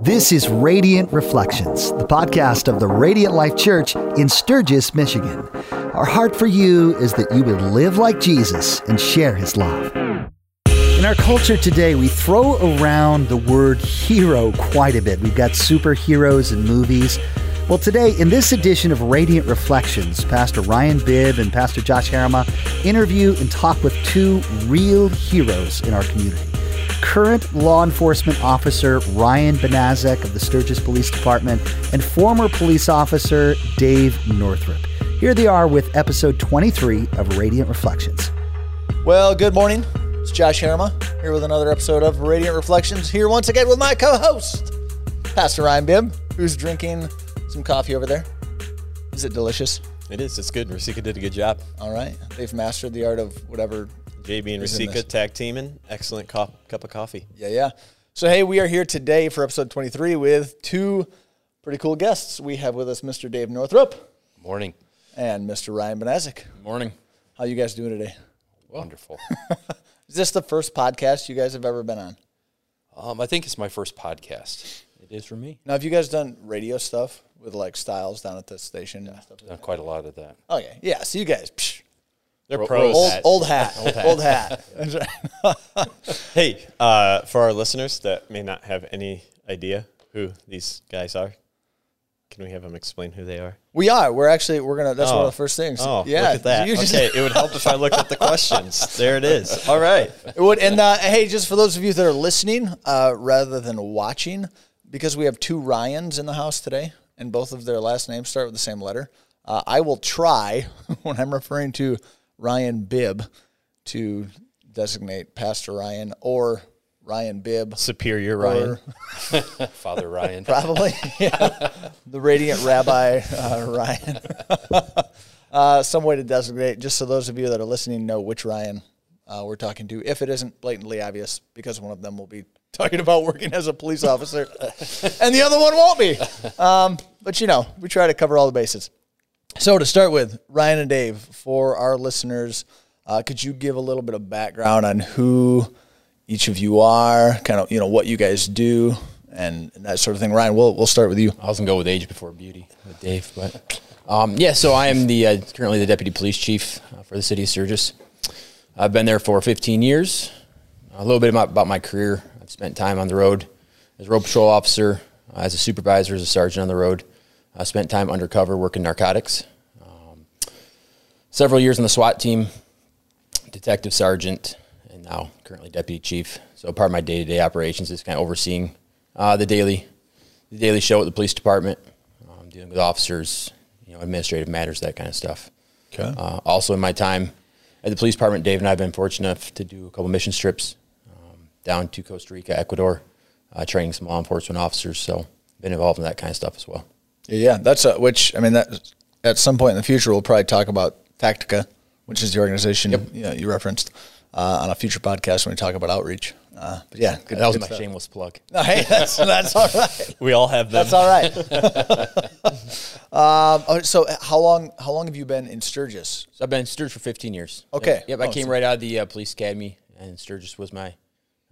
This is Radiant Reflections, the podcast of the Radiant Life Church in Sturgis, Michigan. Our heart for you is that you would live like Jesus and share his love. In our culture today, we throw around the word hero quite a bit. We've got superheroes in movies. Well, today, in this edition of Radiant Reflections, Pastor Ryan Bibb and Pastor Josh Harama interview and talk with two real heroes in our community current law enforcement officer Ryan Benazek of the Sturgis Police Department and former police officer Dave Northrup. Here they are with episode 23 of Radiant Reflections. Well, good morning. It's Josh Harama here with another episode of Radiant Reflections. Here once again with my co-host, Pastor Ryan Bibb, who's drinking some coffee over there. Is it delicious? It is. It's good. Rasika did a good job. All right. They've mastered the art of whatever JB and Isn't this- Rasika tag teaming. Excellent cup, cup of coffee. Yeah, yeah. So, hey, we are here today for episode 23 with two pretty cool guests. We have with us Mr. Dave Northrup Morning. and Mr. Ryan Banaszak. Morning. How you guys doing today? Wonderful. Is this the first podcast you guys have ever been on? um, I think it's my first podcast. It is for me. Now, have you guys done radio stuff with like Styles down at the station and stuff? Done quite a lot of that. Okay, yeah. So you guys, psh, They're Ro- pros. old, hat. old hat, old hat. That's right. Hey, uh, for our listeners that may not have any idea who these guys are, can we have them explain who they are? We are. We're actually. We're gonna. That's one Oh. of the first things. Oh, yeah. look at that. You just- okay, it would help if I looked at the questions. There it is. All right. It would. And uh, hey, just for those of you that are listening uh, rather than watching, because we have two Ryans in the house today, and both of their last names start with the same letter. Uh, I will try when I'm referring to Ryan Bibb to designate Pastor Ryan or Ryan Bibb. Superior Ryan. Father Ryan. Probably. Yeah. the radiant rabbi, uh, Ryan. uh, some way to designate, just so those of you that are listening know which Ryan uh, we're talking to, if it isn't blatantly obvious, because one of them will be talking about working as a police officer and the other one won't be. Um, but, you know, we try to cover all the bases. So, to start with, Ryan and Dave, for our listeners, uh, could you give a little bit of background on who each of you are, kind of, you know, what you guys do, and, and that sort of thing? Ryan, we'll, we'll start with you. I was gonna go with age before beauty with Dave, but um, yeah. So I am the uh, currently the deputy police chief uh, for the city of Sturgis. I've been there for 15 years. A little bit about, about my career. I've spent time on the road as a road patrol officer, uh, as a supervisor, as a sergeant on the road. I spent time undercover working narcotics. Um, several years on the SWAT team, detective sergeant, and now currently deputy chief. So part of my day to day operations is kind of overseeing uh, the daily the daily show at the police department, um, dealing with officers, you know, administrative matters, that kind of stuff. Okay. Uh, also, in my time at the police department, Dave and I have been fortunate enough to do a couple mission trips um, down to Costa Rica, Ecuador, uh, training some law enforcement officers. So, been involved in that kind of stuff as well. Yeah, that's a, which, I mean, that at some point in the future, we'll probably talk about Tactica, which is the organization you, know, you referenced uh, on a future podcast when we talk about outreach. Uh, but yeah, good, that was my stuff. shameless plug. No, hey, that's, that's all right. We all have them. That's all right. um, oh, so how long how long have you been in Sturgis? So I've been in Sturgis for 15 years. Okay. Yep, yep, I Oh, came so- right out of the uh, police academy, and Sturgis was my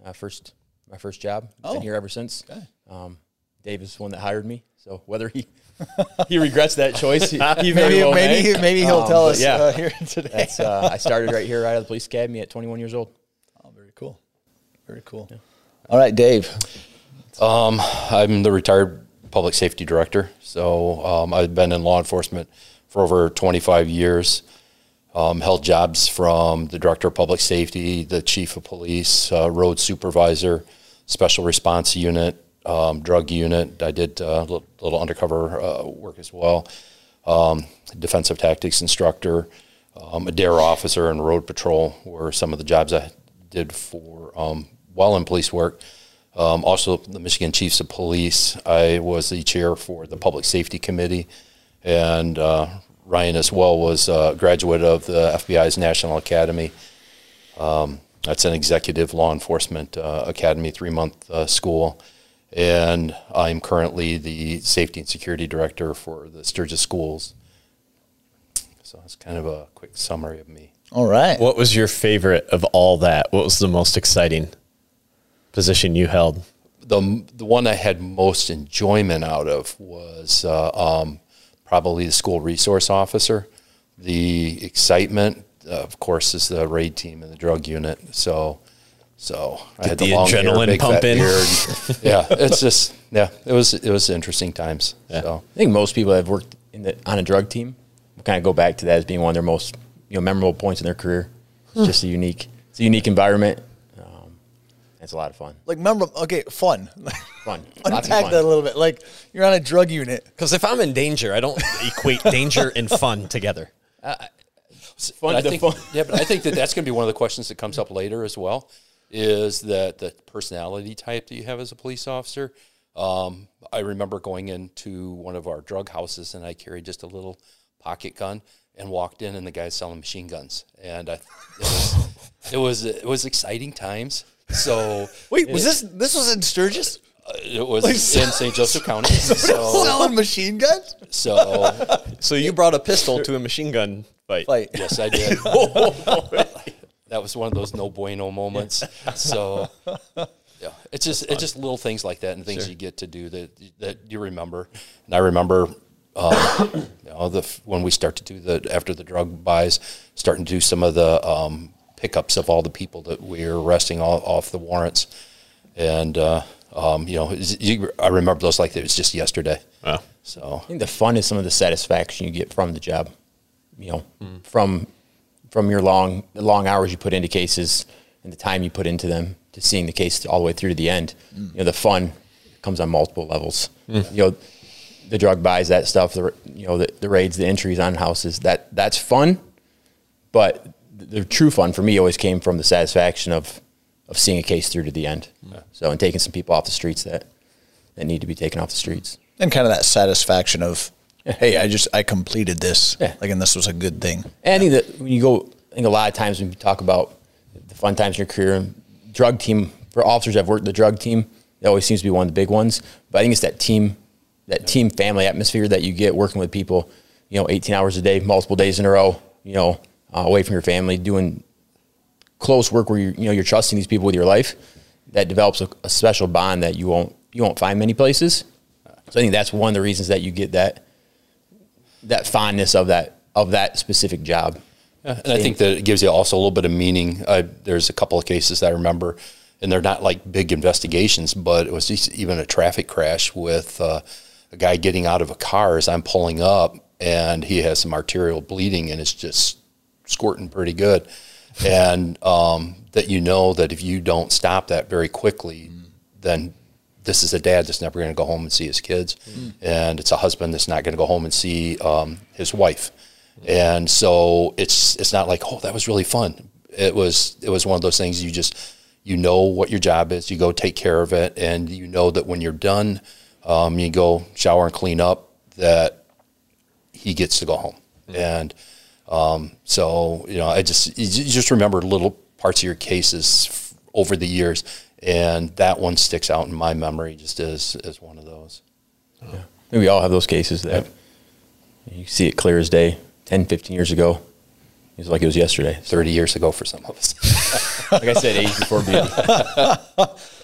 uh, first my first job. Oh. Been here ever since. Um, Dave is the one that hired me, so whether he he regrets that choice, he, he very Maybe well may. maybe, maybe he'll Um, tell us yeah. uh, here today. That's, uh, I started right here, right out of the police academy at 21 years old. Oh, very cool. Very cool. All right, Dave. Um, I'm the retired public safety director. So um, I've been in law enforcement for over 25 years. Um, held jobs from the director of public safety, the chief of police, uh, road supervisor, special response unit, um, drug unit. I did uh, a little, little undercover uh, work as well. Um, defensive tactics instructor, um, a DARE officer, and road patrol were some of the jobs I did for um, while in police work. Um, also, the Michigan Chiefs of Police. I was the chair for the Public Safety Committee, and uh, Ryan as well was a graduate of the FBI's National Academy. Um, that's an executive law enforcement uh, academy, three month uh, school, and I'm currently the safety and security director for the Sturgis schools. So that's kind of a quick summary of me. All right. What was your favorite of all that? What was the most exciting position you held? the the one I had most enjoyment out of was uh, um, probably the school resource officer. The excitement, uh, of course, is the raid team and the drug unit. So, so I had the long adrenaline pumping. yeah, it's just yeah, it was it was interesting times. So I think most people that have worked in the, on a drug team will kind of go back to that as being one of their most you know memorable points in their career. It's just a unique, it's a unique environment. Um, it's a lot of fun. Like memorable. Okay, fun. Fun. Lots Unpack fun. that a little bit. Like you're on a drug unit. Because if I'm in danger, I don't equate danger and fun together. Fun, I think, fun. yeah, but I think that that's going to be one of the questions that comes up later as well. Is that the personality type that you have as a police officer? Um, I remember going into one of our drug houses and I carried just a little pocket gun and walked in and the guy's selling machine guns and I, it was it was it was exciting times. So Wait, was this this was in Sturgis? uh, it was in St. Joseph County. So Selling machine guns? so So you brought a pistol to a machine gun fight. Fight. Yes, I did. that was one of those no bueno moments. So, yeah, it's just it's just little things like that and things you get to do that that you remember. And I remember, um, you know, the when we start to do the after the drug buys, starting to do some of the um, pickups of all the people that we're arresting all, off the warrants, and uh, um, you know, you, I remember those like it was just yesterday. Wow. So I think the fun is some of the satisfaction you get from the job. You know, from from your long the long hours you put into cases and the time you put into them to seeing the case all the way through to the end. Mm. You know, the fun comes on multiple levels. Mm. You know, the drug buys, that stuff, the you know the, the raids, the entries on houses. That that's fun, but the, the true fun for me always came from the satisfaction of of seeing a case through to the end. So and taking some people off the streets that that need to be taken off the streets. And kind of that satisfaction of, hey, I just I completed this. Yeah. Like and this was a good thing. And I think that when you go, I think a lot of times when you talk about the fun times in your career, drug team for officers that have worked the drug team, that always seems to be one of the big ones. But I think it's that team, that team family atmosphere that you get working with people, you know, 18 hours a day, multiple days in a row, you know, uh, away from your family, doing close work where you you know you're trusting these people with your life. That develops a, a special bond that you won't you won't find many places. So I think that's one of the reasons that you get that that fondness of that of that specific job. Yeah, and I think that it gives you also a little bit of meaning. I, there's a couple of cases that I remember, and they're not like big investigations, but it was even a traffic crash with uh, a guy getting out of a car as I'm pulling up, and he has some arterial bleeding, and it's just squirting pretty good. And um, that you know that if you don't stop that very quickly, then this is a dad that's never going to go home and see his kids, and it's a husband that's not going to go home and see um, his wife. And so it's it's not like oh that was really fun. It was it was one of those things you just you know what your job is. You go take care of it, and you know that when you're done, um, you go shower and clean up. That he gets to go home, and um, so you know I just you just remember little parts of your cases f- over the years, and that one sticks out in my memory just as as one of those. I think we all have those cases that you see it clear as day. 10, 15 years ago, it was like it was yesterday. Thirty years ago for some of us. Like I said, age before beauty.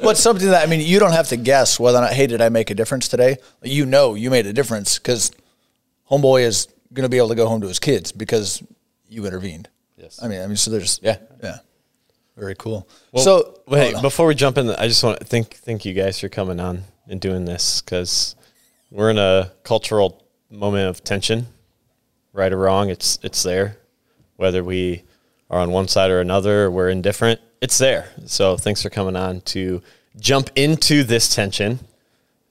But something that I mean, you don't have to guess whether or not. Hey, did I make a difference today? You know, you made a difference because homeboy is going to be able to go home to his kids because you intervened. Yes. I mean, I mean, so there's Yeah. yeah, very cool. Well, so wait, no. before we jump in, I just want to thank thank you guys for coming on and doing this because we're in a cultural moment of tension, right or wrong. It's it's there, whether we are on one side or another, or we're indifferent. It's there. So thanks for coming on to jump into this tension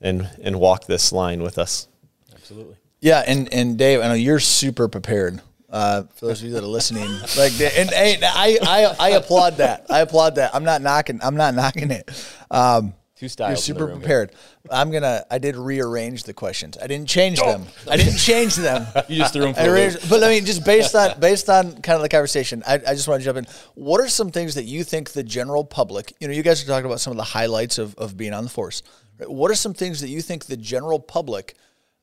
and and walk this line with us. Absolutely. Yeah, and and Dave, I know you're super prepared. Uh, for those of you that are listening, like, and, and I, I I applaud that. I applaud that. I'm not knocking. I'm not knocking it. Um, Two styles You're super room here. prepared. I'm gonna. I did rearrange the questions. I didn't change them. I didn't change them. You just threw them for I but I mean, just based on based on kind of the conversation, I, I just want to jump in. What are some things that you think the general public? You know, you guys are talking about some of the highlights of, of being on the force. Right? What are some things that you think the general public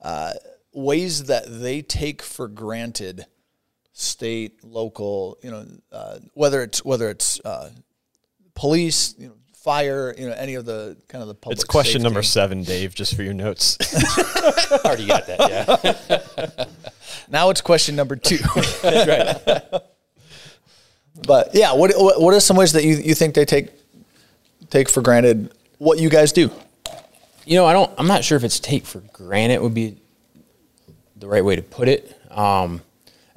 uh, ways that they take for granted, state, local, you know, uh, whether it's whether it's uh, police, you know, fire, you know, any of the kind of the public. It's question safety. number seven, Dave, just for your notes. Already got that. Yeah. Now it's question number two. But yeah, what, what what are some ways that you, you think they take take for granted what you guys do? You know, I don't. I'm not sure if it's take for granted would be the right way to put it. Um,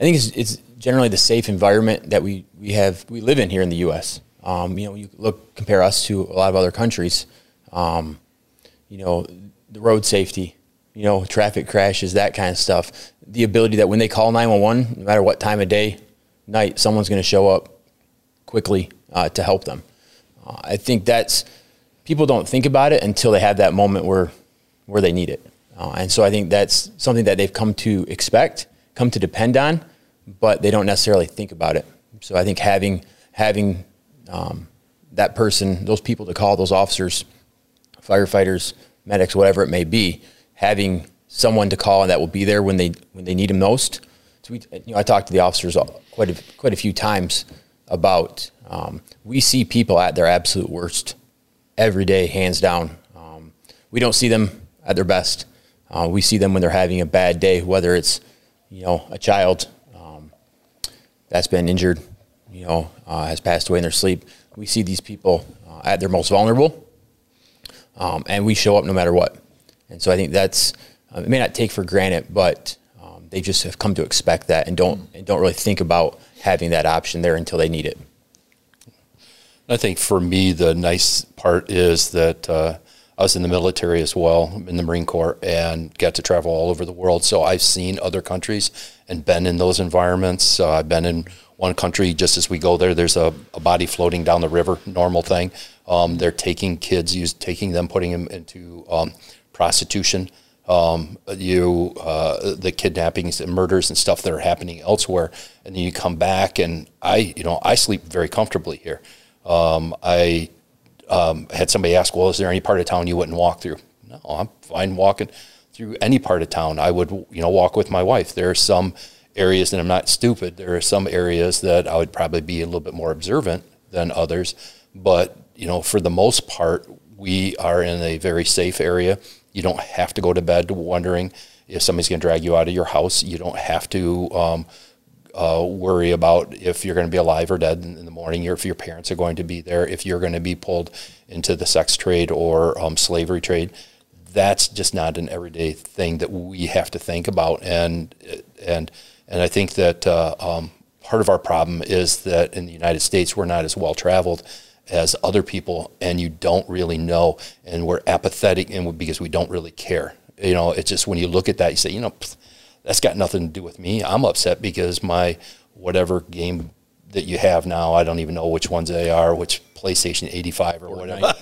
I think it's, it's generally the safe environment that we, we have we live in here in the U.S. Um, you know, you look compare us to a lot of other countries. Um, you know, the road safety, you know, traffic crashes, that kind of stuff. The ability that when they call 911, no matter what time of day, night, someone's going to show up quickly uh, to help them. Uh, I think that's people don't think about it until they have that moment where where they need it, uh, and so I think that's something that they've come to expect, come to depend on, but they don't necessarily think about it. So I think having having um, that person, those people to call, those officers, firefighters, medics, whatever it may be, having someone to call and that will be there when they when they need them most. So we, you know, I talked to the officers quite a, quite a few times about um, we see people at their absolute worst every day, hands down. Um, we don't see them at their best. Uh, we see them when they're having a bad day, whether it's you know a child um, that's been injured, you know, uh, has passed away in their sleep. We see these people uh, at their most vulnerable, um, and we show up no matter what. And so I think that's uh, it may not take for granted, but um, they just have come to expect that and don't and don't really think about having that option there until they need it. I think for me, the nice part is that uh, I was in the military as well, in the Marine Corps, and got to travel all over the world. So I've seen other countries and been in those environments. Uh, I've been in one country just as we go there. There's a, a body floating down the river, normal thing. Um, they're taking kids, use, taking them, putting them into um, prostitution. Um, you uh, the kidnappings and murders and stuff that are happening elsewhere, and then you come back and I, you know, I sleep very comfortably here. Um, I um, had somebody ask, "Well, is there any part of town you wouldn't walk through?" No, I'm fine walking through any part of town. I would, you know, walk with my wife. There are some areas, that I'm not stupid. There are some areas that I would probably be a little bit more observant than others, but you know, for the most part, we are in a very safe area. You don't have to go to bed wondering if somebody's going to drag you out of your house. You don't have to um, uh, worry about if you're going to be alive or dead in, the morning, or if your parents are going to be there, if you're going to be pulled into the sex trade or um, slavery trade. That's just not an everyday thing that we have to think about, and and and I think that uh, um, part of our problem is that in the United States we're not as well traveled as other people, and you don't really know, and we're apathetic, and because we don't really care. You know, it's just when you look at that, you say, you know, that's got nothing to do with me. I'm upset because my whatever game that you have now, I don't even know which ones they are, which PlayStation 85 or whatever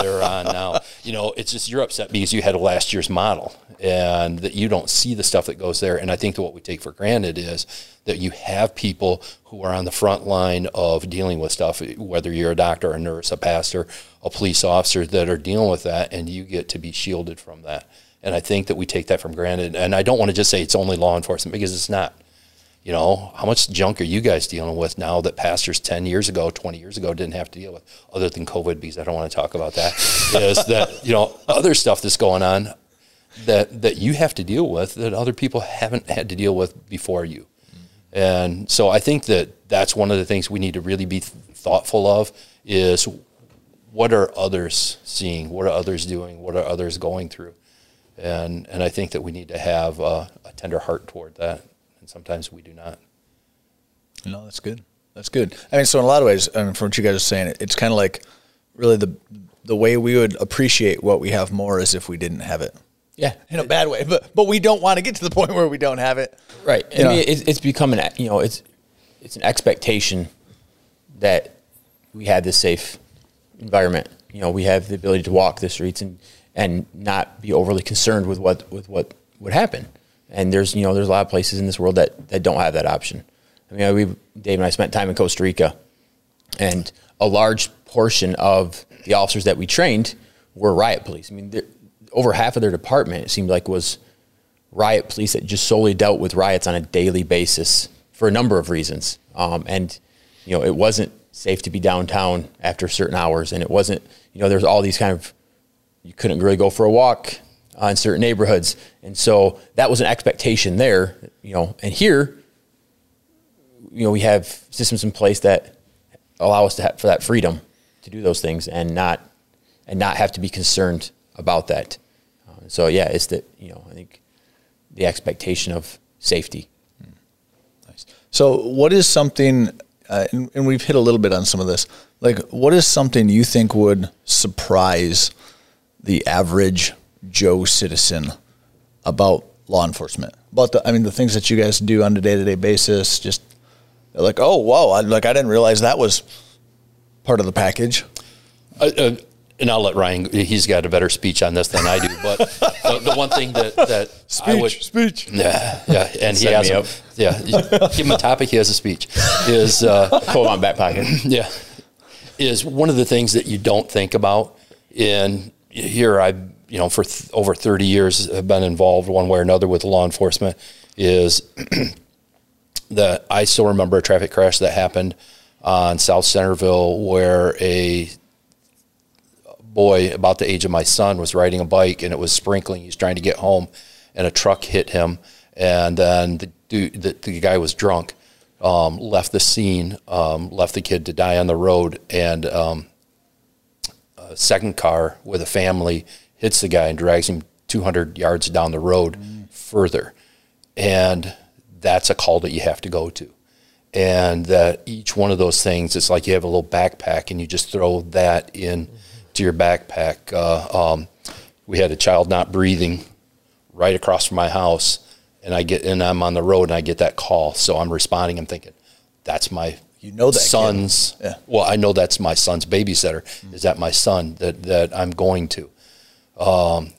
they're on now. You know, it's just you're upset because you had a last year's model and that you don't see the stuff that goes there. And I think that what we take for granted is that you have people who are on the front line of dealing with stuff, whether you're a doctor, a nurse, a pastor, a police officer that are dealing with that, and you get to be shielded from that. And I think that we take that for granted. And I don't want to just say it's only law enforcement because it's not. You know, how much junk are you guys dealing with now that pastors 10 years ago, 20 years ago didn't have to deal with, other than COVID, because I don't want to talk about that, is that, you know, other stuff that's going on that, that you have to deal with that other people haven't had to deal with before you. And so I think that that's one of the things we need to really be thoughtful of is what are others seeing? What are others doing? What are others going through? And, and I think that we need to have a, a tender heart toward that. And sometimes we do not. No, that's good. That's good. I mean, so in a lot of ways, I mean, from what you guys are saying, it's kind of like really the the way we would appreciate what we have more is if we didn't have it. Yeah, In a bad way, but but we don't want to get to the point where we don't have it. Right. I mean, it's, it's become an you know it's it's an expectation that we have this safe environment. You know, we have the ability to walk the streets and and not be overly concerned with what with what would happen. And there's you know there's a lot of places in this world that that don't have that option. I mean, we Dave and I spent time in Costa Rica, and a large portion of the officers that we trained were riot police. I mean, over half of their department it seemed like was riot police that just solely dealt with riots on a daily basis for a number of reasons. Um, and you know, it wasn't safe to be downtown after certain hours, and it wasn't. You know, there's all these kind of you couldn't really go for a walk in certain neighborhoods, and so that was an expectation there. You know, and here, you know, we have systems in place that allow us to have for that freedom to do those things and not and not have to be concerned about that. Uh, so yeah, it's the you know I think the expectation of safety. Nice. So, what is something, uh, and, and we've hit a little bit on some of this, like, what is something you think would surprise the average Joe citizen about law enforcement? About the, I mean, the things that you guys do on a day to day basis, just they're like, oh, wow, I, like, I didn't realize that was part of the package. Uh, uh, and I'll let Ryan. He's got a better speech on this than I do. But the, the one thing that that I would speech. yeah yeah, and he has me a, up. yeah. Give him a topic. He has a speech. Is uh, Pull on back pocket. yeah, is one of the things that you don't think about. And here, I, you know, for th- over 30 years, have been involved one way or another with law enforcement. Is that I still remember a traffic crash that happened on South Centerville where a boy about the age of my son was riding a bike and it was sprinkling. He was trying to get home, and a truck hit him, and then the dude, the, the guy was drunk, um, left the scene, um, left the kid to die on the road, and um, second car with a family hits the guy and drags him 200 yards down the road further, and that's a call that you have to go to. And that each one of those things, it's like you have a little backpack and you just throw that in to your backpack. Uh, um, we had a child not breathing right across from my house, and I get and I'm on the road and I get that call, so I'm responding. I'm thinking, that's my You know that son's. Yeah. Well, I know that's my son's babysitter. Is that my son that that I'm going to? Um,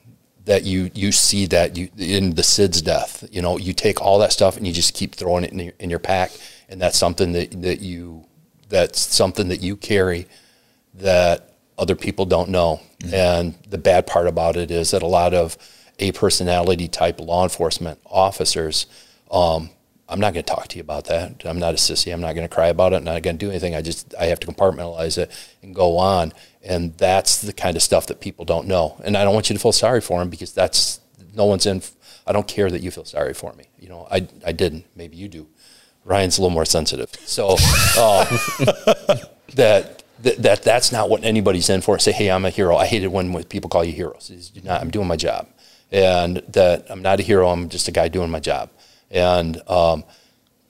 that you you see that you in the SIDS death. You know, you take all that stuff and you just keep throwing it in your, in your pack, and that's something that that you that's something that you carry that other people don't know. And the bad part about it is that a lot of a personality type law enforcement officers, um, I'm not going to talk to you about that. I'm not a sissy. I'm not going to cry about it. I'm not going to do anything. I just I have to compartmentalize it and go on. And that's the kind of stuff that people don't know. And I don't want you to feel sorry for them because that's no one's in. I don't care that you feel sorry for me. You know, I I didn't. Maybe you do. Ryan's a little more sensitive. So um, that, that that that's not what anybody's in for. Say, hey, I'm a hero. I hate it when, people call you heroes. Not- I'm doing my job, and that I'm not a hero. I'm just a guy doing my job, and um,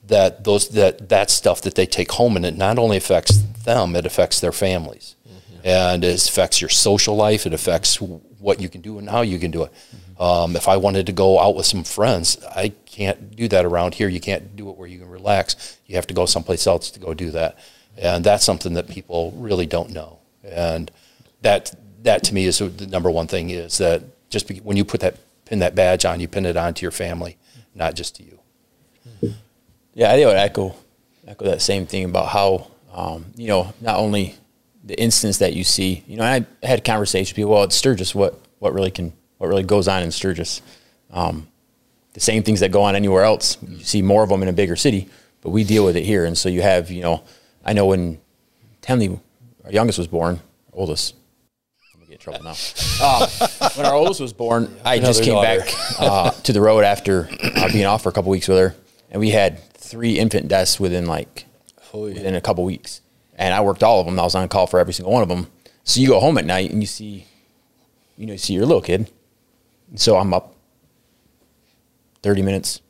that those that that stuff that they take home and it not only affects them, it affects their families, and it affects your social life. It affects what you can do and how you can do it. Um, if I wanted to go out with some friends, I can't do that around here. You can't do it where you can relax. You have to go someplace else to go do that, and that's something that people really don't know. And that that to me is the number one thing is that just be, when you put that pin that badge on, you pin it onto your family, not just to you. Yeah, I would echo echo that same thing about how um, you know not only the instance that you see. You know, I had conversations with people. Well, it's Sturgis. What what really can what really goes on in Sturgis? Um, the same things that go on anywhere else. You see more of them in a bigger city, but we deal with it here. And so you have, you know, I know when Tenley, our youngest, was born, oldest. Get in trouble now. Um, when our oldest was born, I just came daughter. back uh, to the road after uh, being off for a couple weeks with her, and we had three infant deaths within like within a couple weeks. And I worked all of them. I was on call for every single one of them. So you go home at night and you see, you know, you see your little kid. So I'm up 30 minutes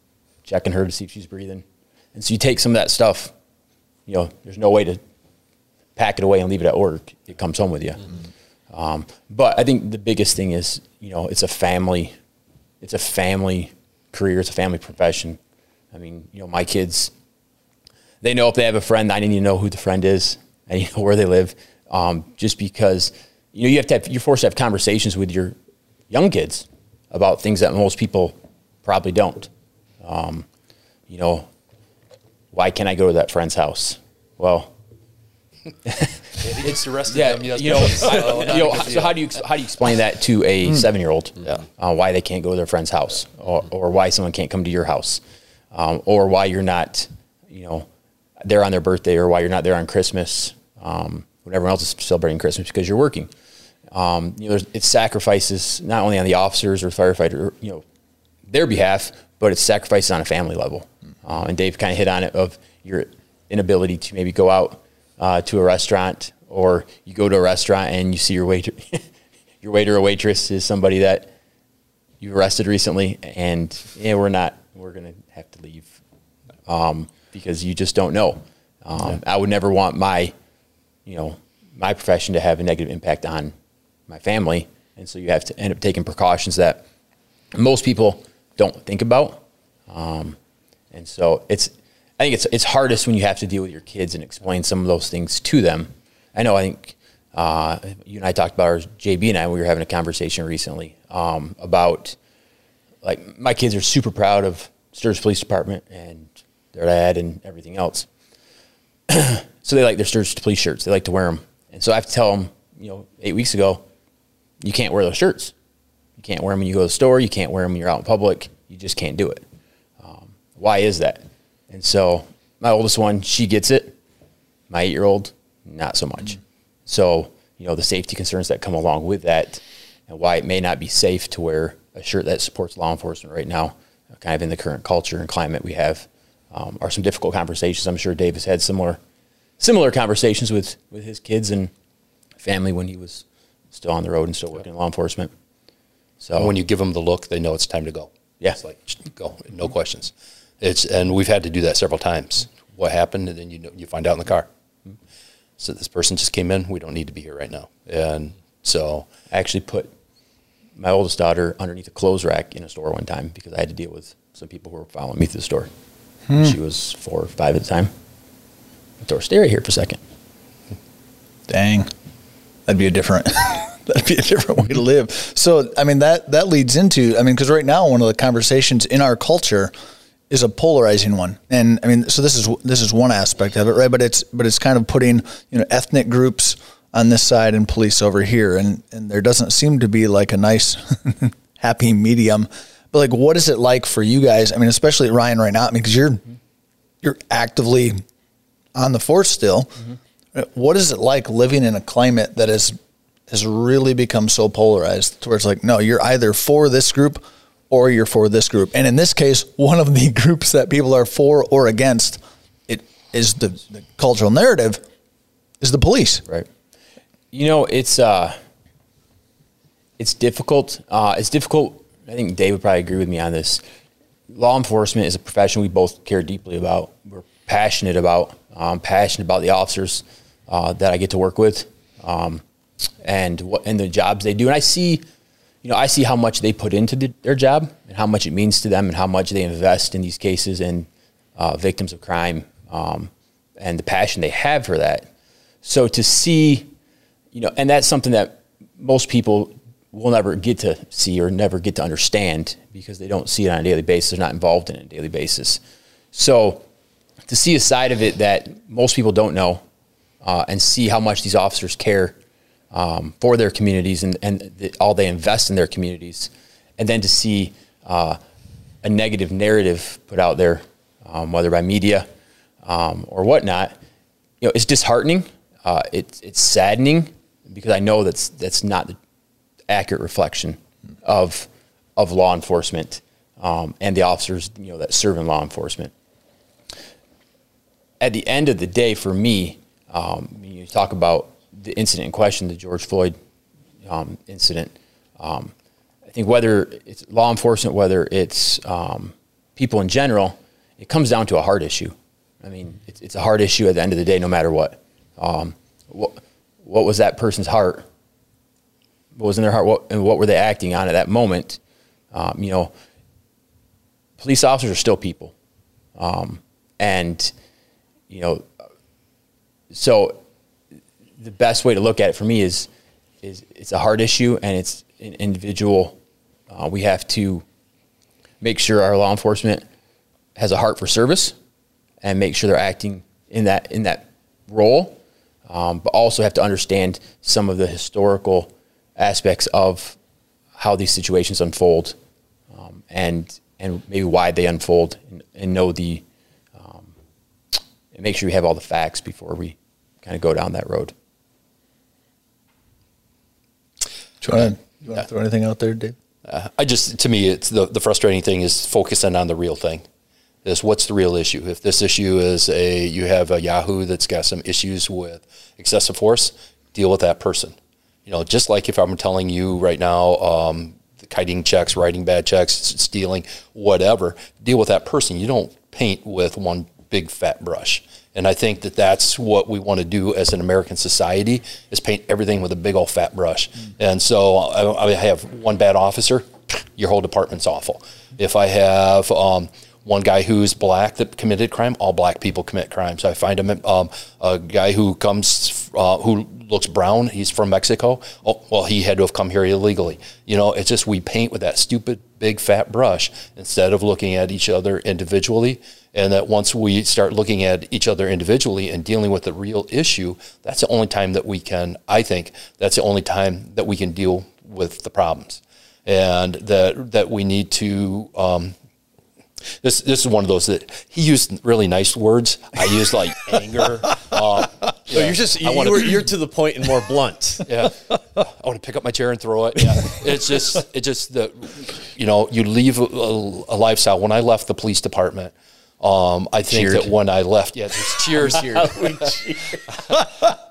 checking her to see if she's breathing. And so you take some of that stuff, you know, there's no way to pack it away and leave it at work. It comes home with you. Um, but I think the biggest thing is, you know, it's a family, it's a family career, it's a family profession. I mean, you know, my kids, they know if they have a friend, I need to know who the friend is. I to know where they live. Um, just because, you know, you have to have, you're forced to have conversations with your young kids about things that most people probably don't. Um, you know, why can't I go to that friend's house? Well, It's the rest yeah, you know, I- you know, so how do you how do you explain that to a seven year old? Yeah. uh, why they can't go to their friend's house, or, or why someone can't come to your house, um, or why you're not, you know, there on their birthday, or why you're not there on Christmas. um, when everyone else is celebrating Christmas because you're working. Um, you know, there's, it sacrifices not only on the officers or firefighter, you know, their behalf, but it's sacrifices on a family level. Uh, and Dave kind of hit on it of your inability to maybe go out uh, to a restaurant or you go to a restaurant and you see your waiter, your waiter or waitress is somebody that you arrested recently, and yeah, we're not, we're gonna have to leave um, because you just don't know. Um, I would never want my, you know, my profession to have a negative impact on my family, and so you have to end up taking precautions that most people don't think about. Um, and so it's, I think it's it's hardest when you have to deal with your kids and explain some of those things to them. I know. I think uh, you and I talked about JB and I. We were having a conversation recently um, about like my kids are super proud of Sturgis Police Department and their dad and everything else. so they like their Sturgis Police shirts. They like to wear them, and so I have to tell them, you know, eight weeks ago, you can't wear those shirts. You can't wear them when you go to the store. You can't wear them when you're out in public. You just can't do it. Um, why is that? And so my oldest one, she gets it. My eight year old, not so much. Mm-hmm. So, you know, the safety concerns that come along with that and why it may not be safe to wear a shirt that supports law enforcement right now, kind of in the current culture and climate we have, um, are some difficult conversations. I'm sure Dave has had similar similar conversations with, with his kids and family when he was still on the road and still working in law enforcement. So when you give them the look, they know it's time to go. Yeah. It's like, go, no questions. It's, and we've had to do that several times. What happened? And then you know, you find out in the car. So this person just came in. We don't need to be here right now. And so I actually put my oldest daughter underneath a clothes rack in a store one time because I had to deal with some people who were following me through the store. Hmm. She was four or five at the time. I told her, stay right here for a second. Dang. That'd be a different that'd be a different way to live. So I mean that that leads into I mean, because right now one of the conversations in our culture is a polarizing one. And I mean, so this is this is one aspect of it, right? But it's but it's kind of putting, you know, ethnic groups on this side and police over here and and there doesn't seem to be like a nice happy medium but like what is it like for you guys i mean especially ryan right now i mean because you're you're actively on the force still mm-hmm. what is it like living in a climate that is has really become so polarized to where it's like no you're either for this group or you're for this group and in this case one of the groups that people are for or against it is the, the cultural narrative is the police right you know, it's uh, it's difficult. Uh, it's difficult. I think Dave would probably agree with me on this. Law enforcement is a profession we both care deeply about. We're passionate about. I'm passionate about the officers uh, that I get to work with, um, and what and the jobs they do. And I see, you know, I see how much they put into the, their job and how much it means to them and how much they invest in these cases and uh, victims of crime um, and the passion they have for that. So to see you know, and that's something that most people will never get to see or never get to understand because they don't see it on a daily basis. They're not involved in it on a daily basis. So to see a side of it that most people don't know uh, and see how much these officers care um, for their communities and, and the, all they invest in their communities, and then to see uh, a negative narrative put out there, um, whether by media um, or whatnot, you know, it's disheartening. Uh, it's, it's saddening because I know that's that's not the accurate reflection of of law enforcement um, and the officers you know that serve in law enforcement. At the end of the day, for me, um, you talk about the incident in question, the George Floyd um, incident. Um, I think whether it's law enforcement, whether it's um, people in general, it comes down to a heart issue. I mean, it's, it's a hard issue at the end of the day, no matter what. Um, what what was that person's heart? What was in their heart? What, and what were they acting on at that moment? Um, you know, police officers are still people. Um, and, you know, so the best way to look at it for me is, is it's a hard issue and it's an individual. Uh, we have to make sure our law enforcement has a heart for service and make sure they're acting in that, in that role um, but also have to understand some of the historical aspects of how these situations unfold um, and and maybe why they unfold and, and know the um, and make sure we have all the facts before we kind kind of go down that road. Do you want to you want to throw anything out there, Dave? Uh, I just, to me, it's the, the frustrating thing is focusing on the real thing. Is what's the real issue? If this issue is a you have a Yahoo that's got some issues with excessive force, deal with that person. You know, just like if I'm telling you right now, um, kiting checks, writing bad checks, stealing, whatever, deal with that person. You don't paint with one big fat brush. And I think that that's what we want to do as an American society is paint everything with a big old fat brush. Mm. And so I, I, have one bad officer, your whole department's awful. If I have um, one guy who's black that committed crime, all black people commit crimes. I find him um, a guy who comes uh, who looks brown. He's from Mexico. Oh, well, he had to have come here illegally. You know, it's just we paint with that stupid big fat brush instead of looking at each other individually. And that once we start looking at each other individually and dealing with the real issue, that's the only time that we can. I think that's the only time that we can deal with the problems, and that that we need to. Um, this this is one of those that he used really nice words. I used like anger. Uh, so you're just you, wanna, you are to the point and more blunt. yeah, I want to pick up my chair and throw it. Yeah, it's just it's just that you know you leave a, a, lifestyle. When I left the police department, um, I think Cheered. that when I left, yeah, cheers, cheers. it,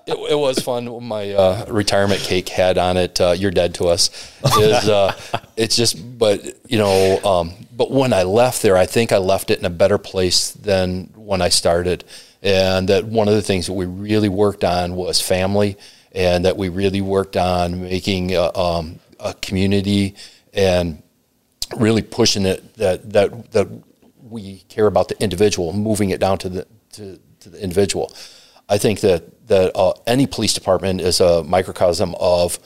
it, was fun. My uh, retirement cake had on it. Uh, You're dead to us. Is uh, it's just, but you know, um, but when I left there, I think I left it in a better place than when I started. And that one of the things that we really worked on was family, and that we really worked on making a, um, a community and really pushing it that that that we care about the individual, moving it down to the to, to the individual. I think that that uh, any police department is a microcosm of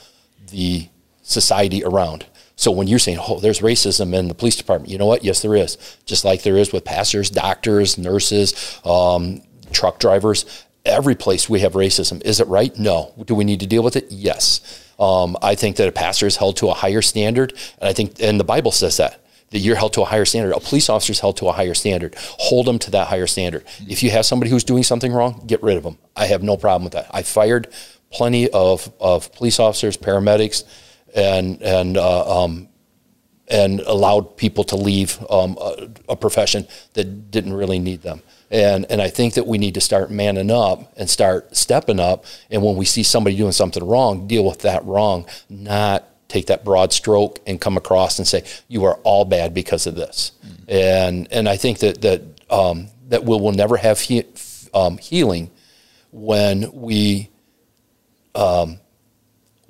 the society around. So when you're saying, "Oh, there's racism in the police department," you know what? Yes, there is. Just like there is with pastors, doctors, nurses, um, truck drivers. Every place we have racism. Is it right? No. Do we need to deal with it? Yes. Um, I think that a pastor is held to a higher standard, and I think, and the Bible says that that you're held to a higher standard. A police officer is held to a higher standard. Hold them to that higher standard. If you have somebody who's doing something wrong, get rid of them. I have no problem with that. I fired plenty of, of police officers, paramedics, and and uh, um, and allowed people to leave um, a, a, profession that didn't really need them. And and I think that we need to start manning up and start stepping up. And when we see somebody doing something wrong, deal with that wrong, not take that broad stroke and come across and say you are all bad because of this. Mm. And and I think that that um, that we will never have he, um, healing when we um,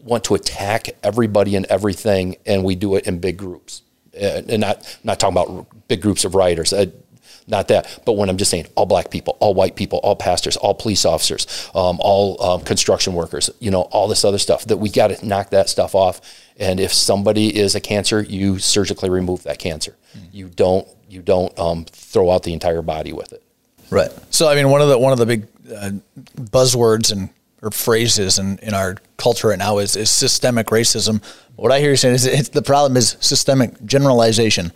want to attack everybody and everything, and we do it in big groups. And, and not not talking about big groups of writers. Uh, not that, but when I'm just saying all black people, all white people, all pastors, all police officers, um, all um, construction workers, you know, all this other stuff that we got to knock that stuff off and if somebody is a cancer, you surgically remove that cancer. Mm. You don't you don't um, throw out the entire body with it. Right. So I mean, one of the one of the big uh, buzzwords and or phrases in, in our culture right now is, is systemic racism. What I hear you saying is it's, the problem is systemic generalization.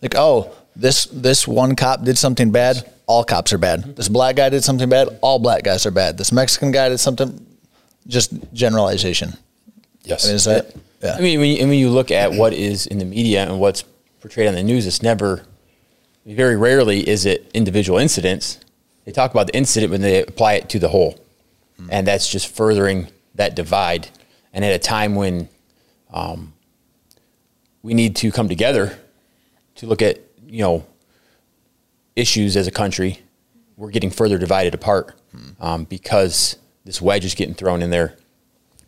Like, oh, this this one cop did something bad, all cops are bad. This black guy did something bad, all black guys are bad. This Mexican guy did something, just generalization. Yes. I mean, is that? Yeah. I mean, when you, when you look at what is in the media and what's portrayed on the news, it's never, very rarely is it individual incidents. They talk about the incident when they apply it to the whole. Mm-hmm. And that's just furthering that divide. And at a time when um, we need to come together to look at, you know, issues as a country, we're getting further divided apart mm-hmm. um, because this wedge is getting thrown in there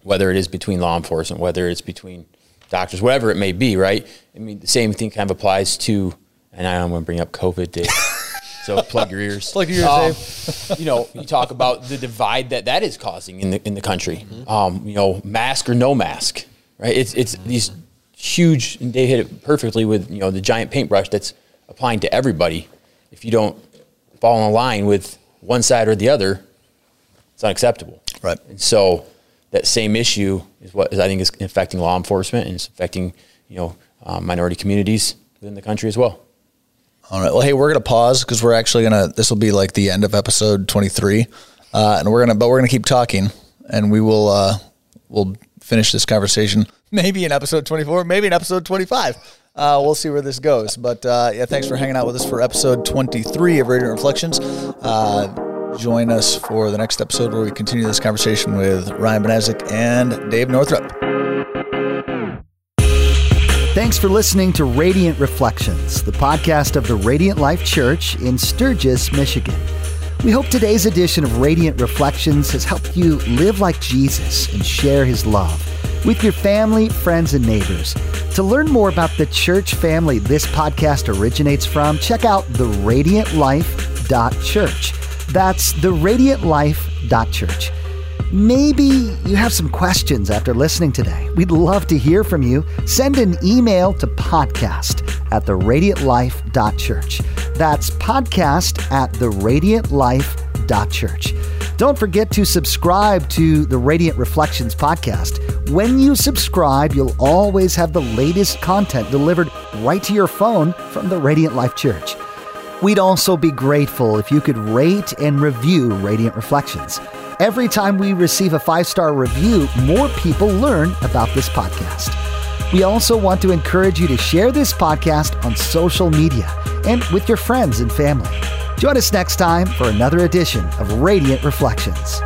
whether it is between law enforcement, whether it's between doctors, whatever it may be, right? I mean, the same thing kind of applies to, and I don't want to bring up COVID, Dave. So plug your ears. plug your ears, um, you know, you talk about the divide that that is causing in the in the country. Mm-hmm. Um, you know, mask or no mask, right? It's it's mm-hmm. these huge, and Dave hit it perfectly with you know the giant paintbrush that's applying to everybody. If you don't fall in line with one side or the other, it's unacceptable. Right. And so that same issue is what I think is affecting law enforcement and it's affecting you know uh, minority communities within the country as well. All right. Well, hey, we're gonna pause because we're actually gonna. This will be like the end of episode twenty three. uh, and we're gonna but we're gonna keep talking, and we will uh, we'll finish this conversation maybe in episode 24, maybe in episode 25. Uh, we'll see where this goes. But uh, yeah, thanks for hanging out with us for episode 23 of Radiant Reflections. Uh, join us for the next episode where we continue this conversation with Ryan Benazik and Dave Northrup. Thanks for listening to Radiant Reflections, the podcast of the Radiant Life Church in Sturgis, Michigan. We hope today's edition of Radiant Reflections has helped you live like Jesus and share his love with your family, friends, and neighbors. To learn more about the church family this podcast originates from, check out theradiantlife.church. That's theradiantlife.church. Maybe you have some questions after listening today. We'd love to hear from you. Send an email to podcast at theradiantlife.church. That's podcast at theradiantlife.church. Don't forget to subscribe to the Radiant Reflections podcast. When you subscribe, you'll always have the latest content delivered right to your phone from the Radiant Life Church. We'd also be grateful if you could rate and review Radiant Reflections. Every time we receive a five star review, more people learn about this podcast. We also want to encourage you to share this podcast on social media and with your friends and family. Join us next time for another edition of Radiant Reflections.